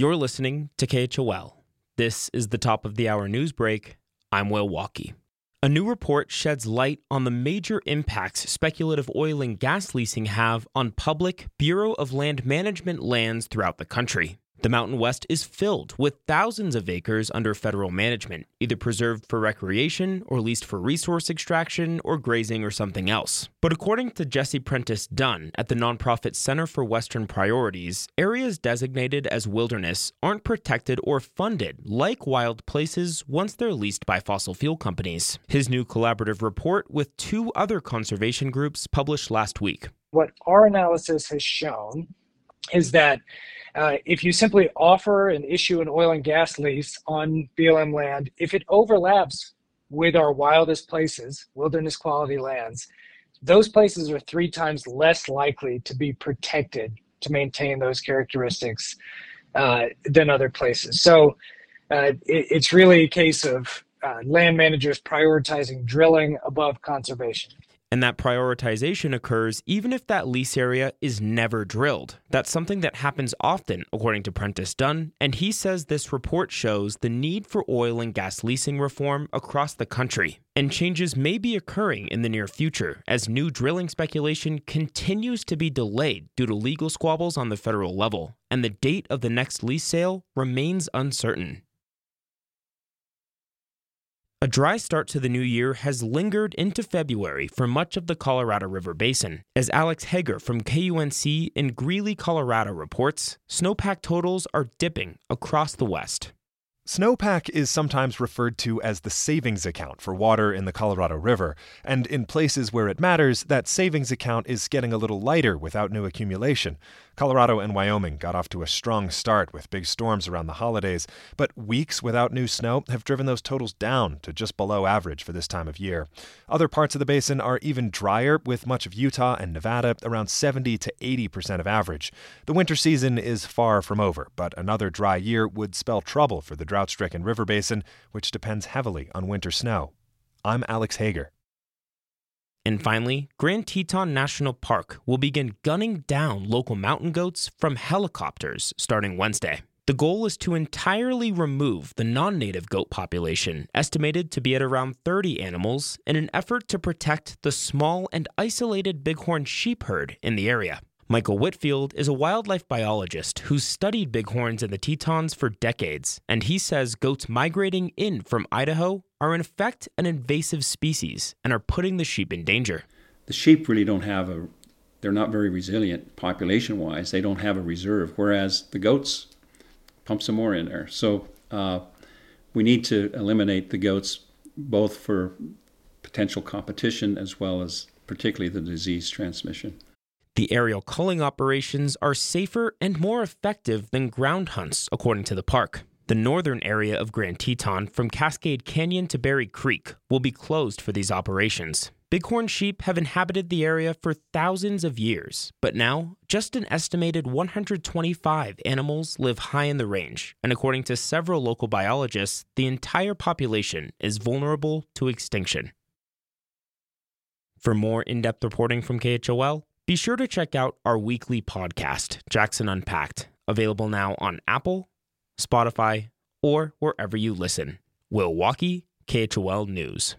You're listening to KHOL. This is the top of the hour news break. I'm Will Walkey. A new report sheds light on the major impacts speculative oil and gas leasing have on public Bureau of Land Management lands throughout the country. The Mountain West is filled with thousands of acres under federal management, either preserved for recreation or leased for resource extraction or grazing or something else. But according to Jesse Prentice Dunn at the nonprofit Center for Western Priorities, areas designated as wilderness aren't protected or funded like wild places once they're leased by fossil fuel companies. His new collaborative report with two other conservation groups published last week. What our analysis has shown is that uh, if you simply offer and issue an oil and gas lease on BLM land, if it overlaps with our wildest places, wilderness quality lands, those places are three times less likely to be protected to maintain those characteristics uh, than other places. So uh, it, it's really a case of uh, land managers prioritizing drilling above conservation. And that prioritization occurs even if that lease area is never drilled. That's something that happens often, according to Prentice Dunn, and he says this report shows the need for oil and gas leasing reform across the country. And changes may be occurring in the near future as new drilling speculation continues to be delayed due to legal squabbles on the federal level, and the date of the next lease sale remains uncertain. A dry start to the new year has lingered into February for much of the Colorado River Basin. As Alex Hager from KUNC in Greeley, Colorado reports, snowpack totals are dipping across the West. Snowpack is sometimes referred to as the savings account for water in the Colorado River, and in places where it matters, that savings account is getting a little lighter without new accumulation. Colorado and Wyoming got off to a strong start with big storms around the holidays, but weeks without new snow have driven those totals down to just below average for this time of year. Other parts of the basin are even drier, with much of Utah and Nevada around 70 to 80% of average. The winter season is far from over, but another dry year would spell trouble for the drought stricken river basin, which depends heavily on winter snow. I'm Alex Hager. And finally, Grand Teton National Park will begin gunning down local mountain goats from helicopters starting Wednesday. The goal is to entirely remove the non native goat population, estimated to be at around 30 animals, in an effort to protect the small and isolated bighorn sheep herd in the area. Michael Whitfield is a wildlife biologist who's studied bighorns in the Tetons for decades, and he says goats migrating in from Idaho are in effect an invasive species and are putting the sheep in danger. The sheep really don't have a, they're not very resilient population wise. They don't have a reserve, whereas the goats pump some more in there. So uh, we need to eliminate the goats both for potential competition as well as particularly the disease transmission. The aerial culling operations are safer and more effective than ground hunts, according to the park. The northern area of Grand Teton, from Cascade Canyon to Berry Creek, will be closed for these operations. Bighorn sheep have inhabited the area for thousands of years, but now just an estimated 125 animals live high in the range, and according to several local biologists, the entire population is vulnerable to extinction. For more in depth reporting from KHOL, be sure to check out our weekly podcast, Jackson Unpacked, available now on Apple, Spotify, or wherever you listen. Will Walkey, KHOL News.